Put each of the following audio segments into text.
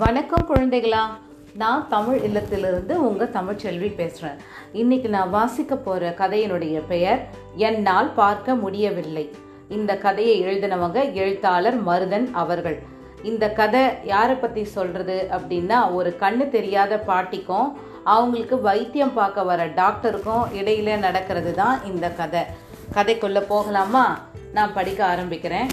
வணக்கம் குழந்தைகளா. நான் தமிழ் இல்லத்திலிருந்து உங்கள் தமிழ்ச்செல்வி பேசுகிறேன் இன்னைக்கு நான் வாசிக்க போகிற கதையினுடைய பெயர் என்னால் பார்க்க முடியவில்லை. இந்த கதையை எழுதினவங்க எழுத்தாளர் மருதன் அவர்கள். இந்த கதை யாரை பற்றி சொல்கிறது அப்படின்னா ஒரு கண்ணு தெரியாத பாட்டிக்கும் அவங்களுக்கு வைத்தியம் பார்க்க வர டாக்டருக்கும் இடையில நடக்கிறது தான் இந்த கதை. கதைக்குள்ளே போகலாமா? நான் படிக்க ஆரம்பிக்கிறேன்.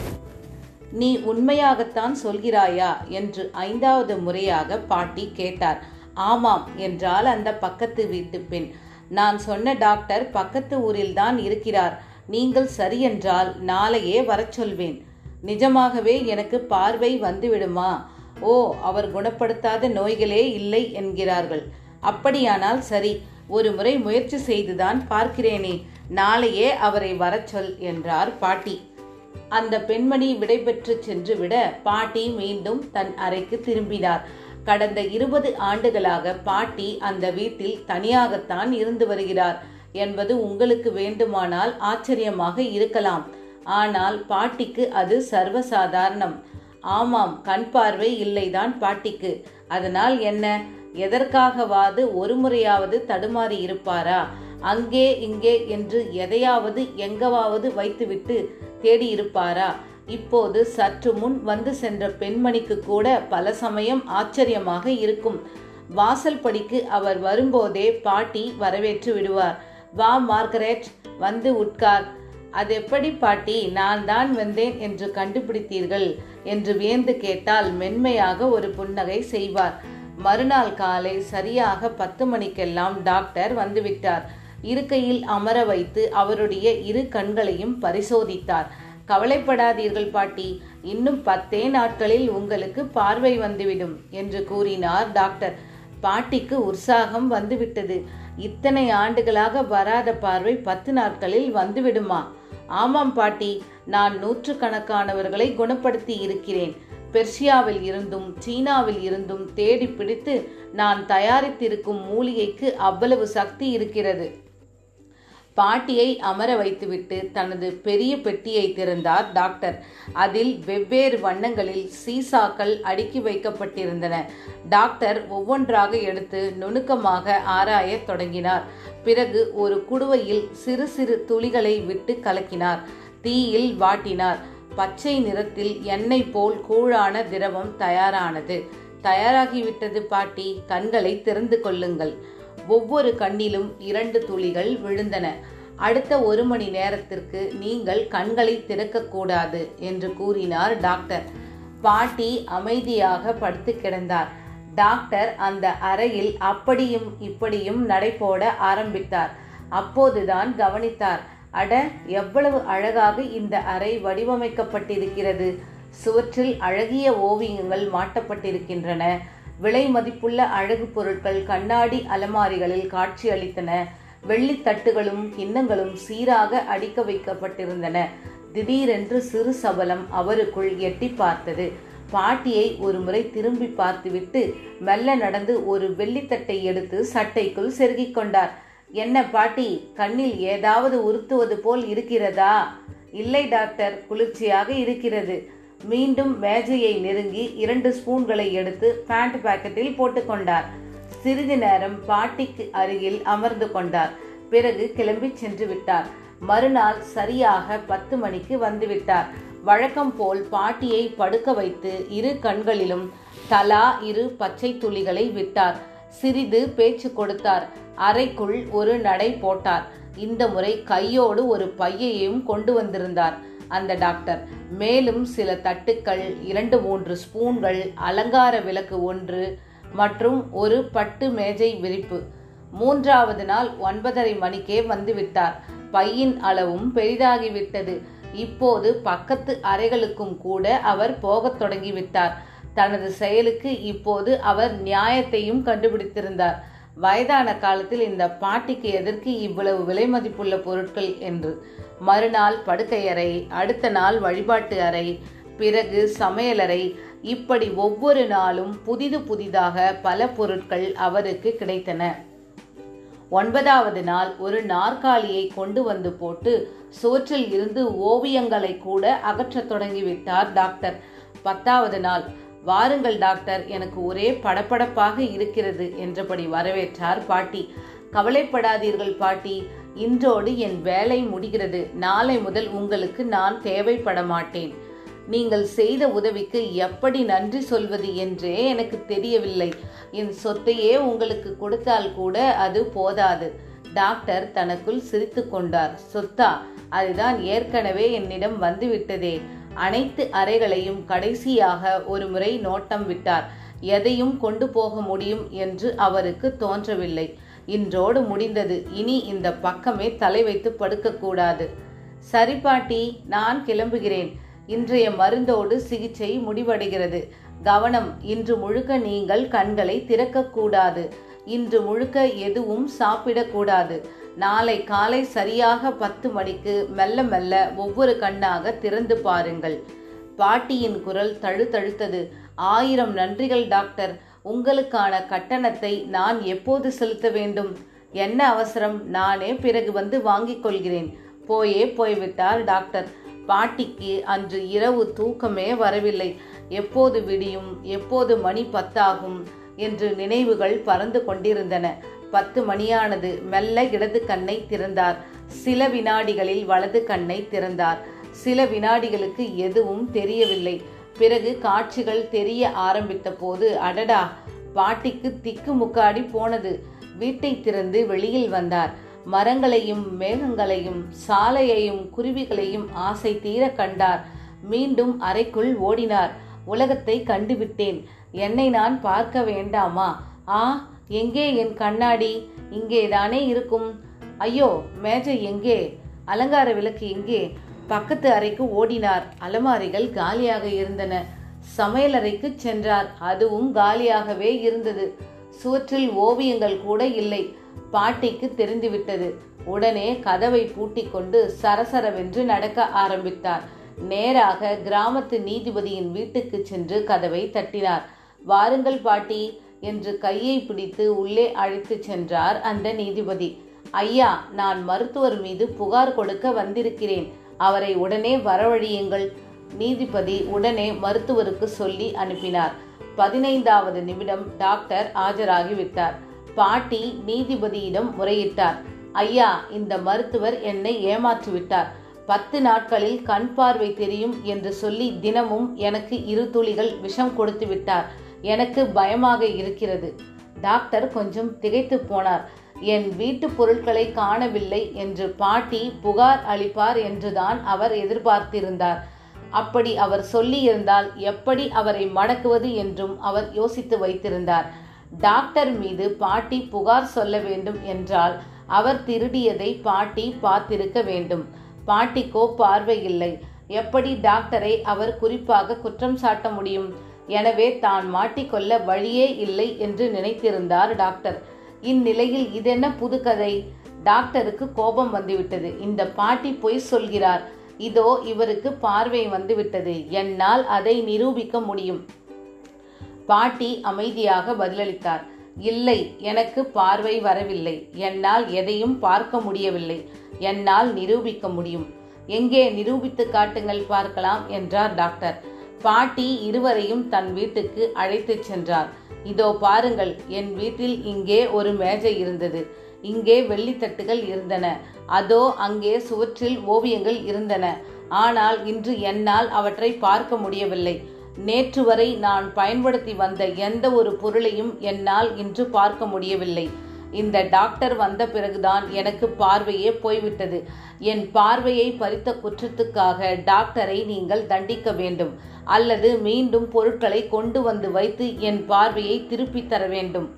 நீ உண்மையாகத்தான் சொல்கிறாயா? என்று ஐந்தாவது முறையாக பாட்டி கேட்டார். ஆமாம் என்றால் அந்த பக்கத்து வீட்டு பெண். நான் சொன்ன டாக்டர் பக்கத்து ஊரில்தான் இருக்கிறார். நீங்கள் சரியென்றால் நாளையே வரச் சொல்வேன். நிஜமாகவே எனக்கு பார்வை வந்துவிடுமா? ஓ அவர் குணப்படுத்தாத நோய்களே இல்லை என்கிறார்கள். அப்படியானால் சரி ஒரு முறை முயற்சி செய்துதான் பார்க்கிறேனே. நாளையே அவரை வரச் சொல் என்றார் பாட்டி. அந்த பெண்மணி விடைபெற்று சென்றுவிட பாட்டி மீண்டும் தன் அறைக்கு திரும்பினார். கடந்த இருபது ஆண்டுகளாக பாட்டி அந்த வீட்டில் தனியாகத்தான் இருந்து வருகிறார். என்பது உங்களுக்கு வேண்டுமானால் ஆச்சரியமாக இருக்கலாம். ஆனால் பாட்டிக்கு அது சர்வசாதாரணம். ஆமாம் கண் பார்வை இல்லைதான் பாட்டிக்கு. அதனால் என்ன? எதற்காகவாது ஒரு முறையாவது தடுமாறி இருப்பாரா? அங்கே இங்கே என்று எதையாவது எங்கவாவது வைத்துவிட்டு தேடி இருப்பாரா? இப்போது சற்று முன் வந்து சென்ற பெண்மணிக்கு கூட பல சமயம் ஆச்சரியமாக இருக்கும். வாசல் படிக்கு அவர் வரும்போதே பாட்டி வரவேற்று விடுவார். வா மார்கரெட் வந்து உட்கார். அது எப்படி பாட்டி நான் தான் வந்தேன் என்று கண்டுபிடித்தீர்கள்? என்று வியந்து கேட்டால் மென்மையாக ஒரு புன்னகை செய்வார். மறுநாள் காலை சரியாக பத்து மணிக்கெல்லாம் டாக்டர் வந்துவிட்டார் இருக்கையில் அமர வைத்து அவருடைய இரு கண்களையும் பரிசோதித்தார். கவலைப்படாதீர்கள் பாட்டி இன்னும் பத்தே நாட்களில் உங்களுக்கு பார்வை வந்துவிடும் என்று கூறினார் டாக்டர். பாட்டிக்கு உற்சாகம் வந்துவிட்டது. இத்தனை ஆண்டுகளாக வராத பார்வை பத்து நாட்களில் வந்துவிடுமா? ஆமாம் பாட்டி நான் நூற்றுக்கணக்கானவர்களை குணப்படுத்தி இருக்கிறேன். பெர்ஷியாவில் இருந்தும் சீனாவில் இருந்தும் தேடி பிடித்து நான் தயாரித்திருக்கும் மூலிகைக்கு அவ்வளவு சக்தி இருக்கிறது. பாட்டியை அமர வைத்துவிட்டு தனது பெரிய பெட்டியை திறந்தார் டாக்டர். அதில் வெவ்வேறு வண்ணங்களில் சீசாக்கள் அடுக்கி வைக்கப்பட்டிருந்தன. டாக்டர் ஒவ்வொன்றாக எடுத்து நுணுக்கமாக ஆராயத் தொடங்கினார். பிறகு ஒரு குடுவையில் சிறு சிறு துளிகளை விட்டு கலக்கினார். தீயில் வாட்டினார். பச்சை நிறத்தில் எண்ணெய் போல் கூழான திரவம் தயாரானது. தயாராகிவிட்டது பாட்டி கண்களை திறந்து கொள்ளுங்கள். ஒவ்வொரு கண்ணிலும் இரண்டு துளிகள் விழுந்தன. அடுத்த ஒரு மணி நேரத்திற்கு நீங்கள் கண்களை திறக்கக்கூடாது என்று கூறினார் டாக்டர். பாட்டி அமைதியாக படுத்து கிடந்தார். டாக்டர் அந்த அறையில் அப்படியும் இப்படியும் நடைபோட ஆரம்பித்தார். அப்போதுதான் கவனித்தார். அட எவ்வளவு அழகாக இந்த அறை வடிவமைக்கப்பட்டிருக்கிறது. சுவற்றில் அழகிய ஓவியங்கள் மாட்டப்பட்டிருக்கின்றன. விலை மதிப்புள்ள அழகு பொருட்கள் கண்ணாடி அலமாரிகளில் காட்சியளித்தன. வெள்ளித்தட்டுகளும் கிண்ணங்களும் சீராக அடிக்க வைக்கப்பட்டிருந்தன. திடீரென்று சிறு சபலம் அவருக்குள் எட்டி பார்த்தது. பாட்டியை ஒரு முறை திரும்பி பார்த்துவிட்டு மெல்ல நடந்து ஒரு வெள்ளித்தட்டை எடுத்து சட்டைக்குள் செருகிக் கொண்டார். என்ன பாட்டி கண்ணில் ஏதாவது உறுத்துவது போல் இருக்கிறதா? இல்லை டாக்டர் குளிர்ச்சியாக இருக்கிறது. மீண்டும் மேஜையை நெருங்கி இரண்டு ஸ்பூன்களை எடுத்து பேண்ட் பாக்கெட்டில் போட்டுக்கொண்டார் சிறிது நேரம் பாட்டிக்கு அருகில் அமர்ந்து கொண்டார். பிறகு கிளம்பி சென்று விட்டார். மறுநாள் சரியாக பத்து மணிக்கு வந்துவிட்டார் வழக்கம் போல் பாட்டியை படுக்க வைத்து இரு கண்களிலும் தலா இரு பச்சை துளிகளை விட்டார். சிறிது பேச்சு கொடுத்தார். அறைக்குள் ஒரு நடை போட்டார். இந்த முறை கையோடு ஒரு பையையும் கொண்டு வந்திருந்தார். அந்த டாக்டர். மேலும் சில தட்டுக்கள் இரண்டு மூன்று ஸ்பூன்கள் அலங்கார விளக்கு ஒன்று மற்றும் ஒரு பட்டு மேஜை விரிப்பு. மூன்றாவது நாள் ஒன்பதரை மணிக்கே வந்துவிட்டார். பையின் அளவும் பெரிதாகிவிட்டது. இப்போது பக்கத்து அறைகளுக்கும் கூட அவர் போகத் தொடங்கிவிட்டார். தனது செயலுக்கு இப்போது அவர் நியாயத்தையும் கண்டுபிடித்திருந்தார். வயதான காலத்தில் இந்த பாட்டிக்கு எதற்கு இவ்வளவு விலை மதிப்புள்ள பொருட்கள் என்று. மறுநாள் படுக்கையறை அடுத்த நாள் வழிபாட்டு அறை பிறகு சமையலறை இப்படி ஒவ்வொரு நாளும் புதிது புதிதாக பல பொருட்கள் அவருக்கு கிடைத்தன. ஒன்பதாவது நாள் ஒரு நாற்காலியை கொண்டு வந்து போட்டு சோற்றில் இருந்து ஓவியங்களை கூட அகற்றத் தொடங்கிவிட்டார் டாக்டர். பத்தாவது நாள் வாருங்கள் டாக்டர். எனக்கு ஒரே படபடப்பாக இருக்கிறது என்றபடி வரவேற்றார் பாட்டி. கவலைப்படாதீர்கள் பாட்டி. இன்றோடு என் வேலை முடிகிறது. நாளை முதல் உங்களுக்கு நான் தேவைப்பட மாட்டேன். நீங்கள் செய்த உதவிக்கு எப்படி நன்றி சொல்வது என்றே எனக்கு தெரியவில்லை. என் சொத்தையே உங்களுக்கு கொடுத்தால் கூட அது போதாது. டாக்டர் தனக்குள் சிரித்து கொண்டார். சொத்தா அதுதான் ஏற்கனவே என்னிடம் வந்துவிட்டதே. அனைத்து அறைகளையும் கடைசியாக ஒரு முறை நோட்டம் விட்டார். எதையும் கொண்டு போக முடியும் என்று அவருக்கு தோன்றவில்லை. இன்றோடு முடிந்தது. இனி இந்த பக்கமே தலை வைத்து படுக்கக்கூடாது சரி பாட்டி நான் கிளம்புகிறேன். இன்றைய மருந்தோடு சிகிச்சை முடிவடைகிறது. கவனம் இன்று முழுக்க நீங்கள் கண்களை திறக்கக்கூடாது இன்று முழுக்க எதுவும் சாப்பிடக்கூடாது நாளை காலை சரியாக பத்து மணிக்கு மெல்ல மெல்ல ஒவ்வொரு கண்ணாக திறந்து பாருங்கள். பாட்டியின் குரல் தழுத்தழுத்தது. ஆயிரம் நன்றிகள் டாக்டர். உங்களுக்கான கட்டணத்தை நான் எப்போது செலுத்த வேண்டும்? என்ன அவசரம்? நானே பிறகு வந்து வாங்கிக் கொள்கிறேன். போயே போய்விட்டார் டாக்டர். பாட்டிக்கு அன்று இரவு தூக்கமே வரவில்லை. எப்போது விடியும்? எப்போது மணி பத்தாகும்? என்று நினைவுகள் பறந்து கொண்டிருந்தன. பத்து மணியானது மெல்ல இடது கண்ணை திறந்தார். சில வினாடிகளில் வலது கண்ணை திறந்தார். சில வினாடிகளுக்கு எதுவும் தெரியவில்லை. பிறகு காட்சிகள் தெரிய ஆரம்பித்த போது அடடா பாட்டிக்கு திக்கு முக்காடி போனது. வீட்டை திறந்து வெளியில் வந்தார். மரங்களையும் மேகங்களையும் சாலையையும் குருவிகளையும் ஆசை தீர கண்டார். மீண்டும் அறைக்குள் ஓடினார். உலகத்தை கண்டுவிட்டேன். என்னை நான் பார்க்க வேண்டாமா? ஆ எங்கே என் கண்ணாடி? இங்கே தானே இருக்கும். ஐயோ மேஜை எங்கே? அலங்கார விளக்கு எங்கே? பக்கத்து அறைக்கு ஓடினார். அலமாரிகள் காலியாக இருந்தன. சமையலறைக்கு சென்றார். அதுவும் காலியாகவே இருந்தது. சுவற்றில் ஓவியங்கள் கூட இல்லை. பாட்டிக்கு தெரிந்துவிட்டது. உடனே கதவை பூட்டிக்கொண்டு சரசரவென்று நடக்க ஆரம்பித்தார். நேராக கிராமத்து நீதிபதியின் வீட்டுக்கு சென்று கதவை தட்டினார். வாருங்கள் பாட்டி. என்று கையை பிடித்து உள்ளே அழைத்துச் சென்றார் அந்த நீதிபதி. ஐயா நான் மருத்துவர் மீது புகார் கொடுக்க வந்திருக்கிறேன். அவரை உடனே வரவழியுங்கள். நீதிபதி உடனே மருத்துவருக்கு சொல்லி அனுப்பினார். பதினைந்தாவது நிமிடம் டாக்டர் ஆஜராகிவிட்டார். பாட்டி நீதிபதியிடம் முறையிட்டார். ஐயா இந்த மருத்துவர் என்னை ஏமாற்றிவிட்டார். பத்து நாட்களில் கண் பார்வை தெரியும் என்று சொல்லி தினமும் எனக்கு இரு துளிகள் விஷம் கொடுத்து விட்டார் எனக்கு பயமாக இருக்கிறது. டாக்டர் கொஞ்சம் திகைத்து போனார். என் வீட்டு பொருட்களை காணவில்லை என்று பாட்டி புகார் அளிப்பார் என்றுதான் அவர் எதிர்பார்த்திருந்தார். அப்படி அவர் சொல்லியிருந்தால் எப்படி அவரை மடக்குவது என்றும் அவர் யோசித்து வைத்திருந்தார். டாக்டர் மீது பாட்டி புகார் சொல்ல வேண்டும் என்றால் அவர் திருடியதை பாட்டி பார்த்திருக்க வேண்டும். பாட்டிக்கோ பார்வை இல்லை எப்படி டாக்டரை அவர் குறிப்பாக குற்றம் சாட்ட முடியும்? எனவே தான் மாட்டிக்கொள்ள வழியே இல்லை என்று நினைத்திருந்தார் டாக்டர். இந்நிலையில் இதென்ன புதுக்கதை? டாக்டருக்கு கோபம் வந்துவிட்டது. இந்த பாட்டி பொய் சொல்கிறார். இதோ இவருக்கு பார்வை வந்துவிட்டது. என்னால் அதை நிரூபிக்க முடியும். பாட்டி அமைதியாக பதிலளித்தார். இல்லை எனக்கு பார்வை வரவில்லை. என்னால் எதையும் பார்க்க முடியவில்லை. என்னால் நிரூபிக்க முடியும். எங்கே நிரூபித்து காட்டுங்கள் பார்க்கலாம் என்றார் டாக்டர். பாட்டி இருவரையும் தன் வீட்டுக்கு அழைத்துச் சென்றார். இதோ பாருங்கள் என் வீட்டில் இங்கே ஒரு மேஜை இருந்தது. இங்கே வெள்ளித்தட்டுகள் இருந்தன. அதோ அங்கே சுவற்றில் ஓவியங்கள் இருந்தன. ஆனால் இன்று என்னால் அவற்றை பார்க்க முடியவில்லை. நேற்று வரை நான் பயன்படுத்தி வந்த எந்த ஒரு பொருளையும் என்னால் இன்று பார்க்க முடியவில்லை. இந்த டாக்டர் வந்த பிறகுதான் எனக்கு பார்வையே போய்விட்டது. என் பார்வையை பறித்த குற்றத்துக்காக டாக்டரை நீங்கள் தண்டிக்க வேண்டும். அல்லது மீண்டும் பொருட்களை கொண்டு வந்து வைத்து என் பார்வையை திருப்பி தர வேண்டும்.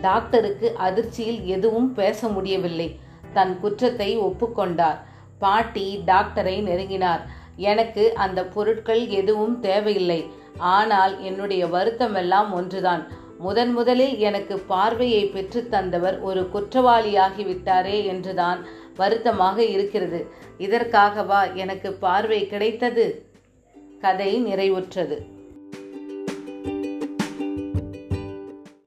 டாக்டருக்கு அதிர்ச்சியில் எதுவும் பேச முடியவில்லை. தன் குற்றத்தை ஒப்புக்கொண்டார். பாட்டி டாக்டரை நெருங்கினார். எனக்கு அந்த பொருட்கள் எதுவும் தேவையில்லை. ஆனால் என்னுடைய வருத்தமெல்லாம் ஒன்றுதான். முதன் முதலில் எனக்கு பார்வையை பெற்று தந்தவர் ஒரு குற்றவாளியாகிவிட்டாரே என்றுதான் வருத்தமாக இருக்கிறது. இதற்காகவா எனக்கு பார்வை கிடைத்தது? கதை நிறைவுற்றது.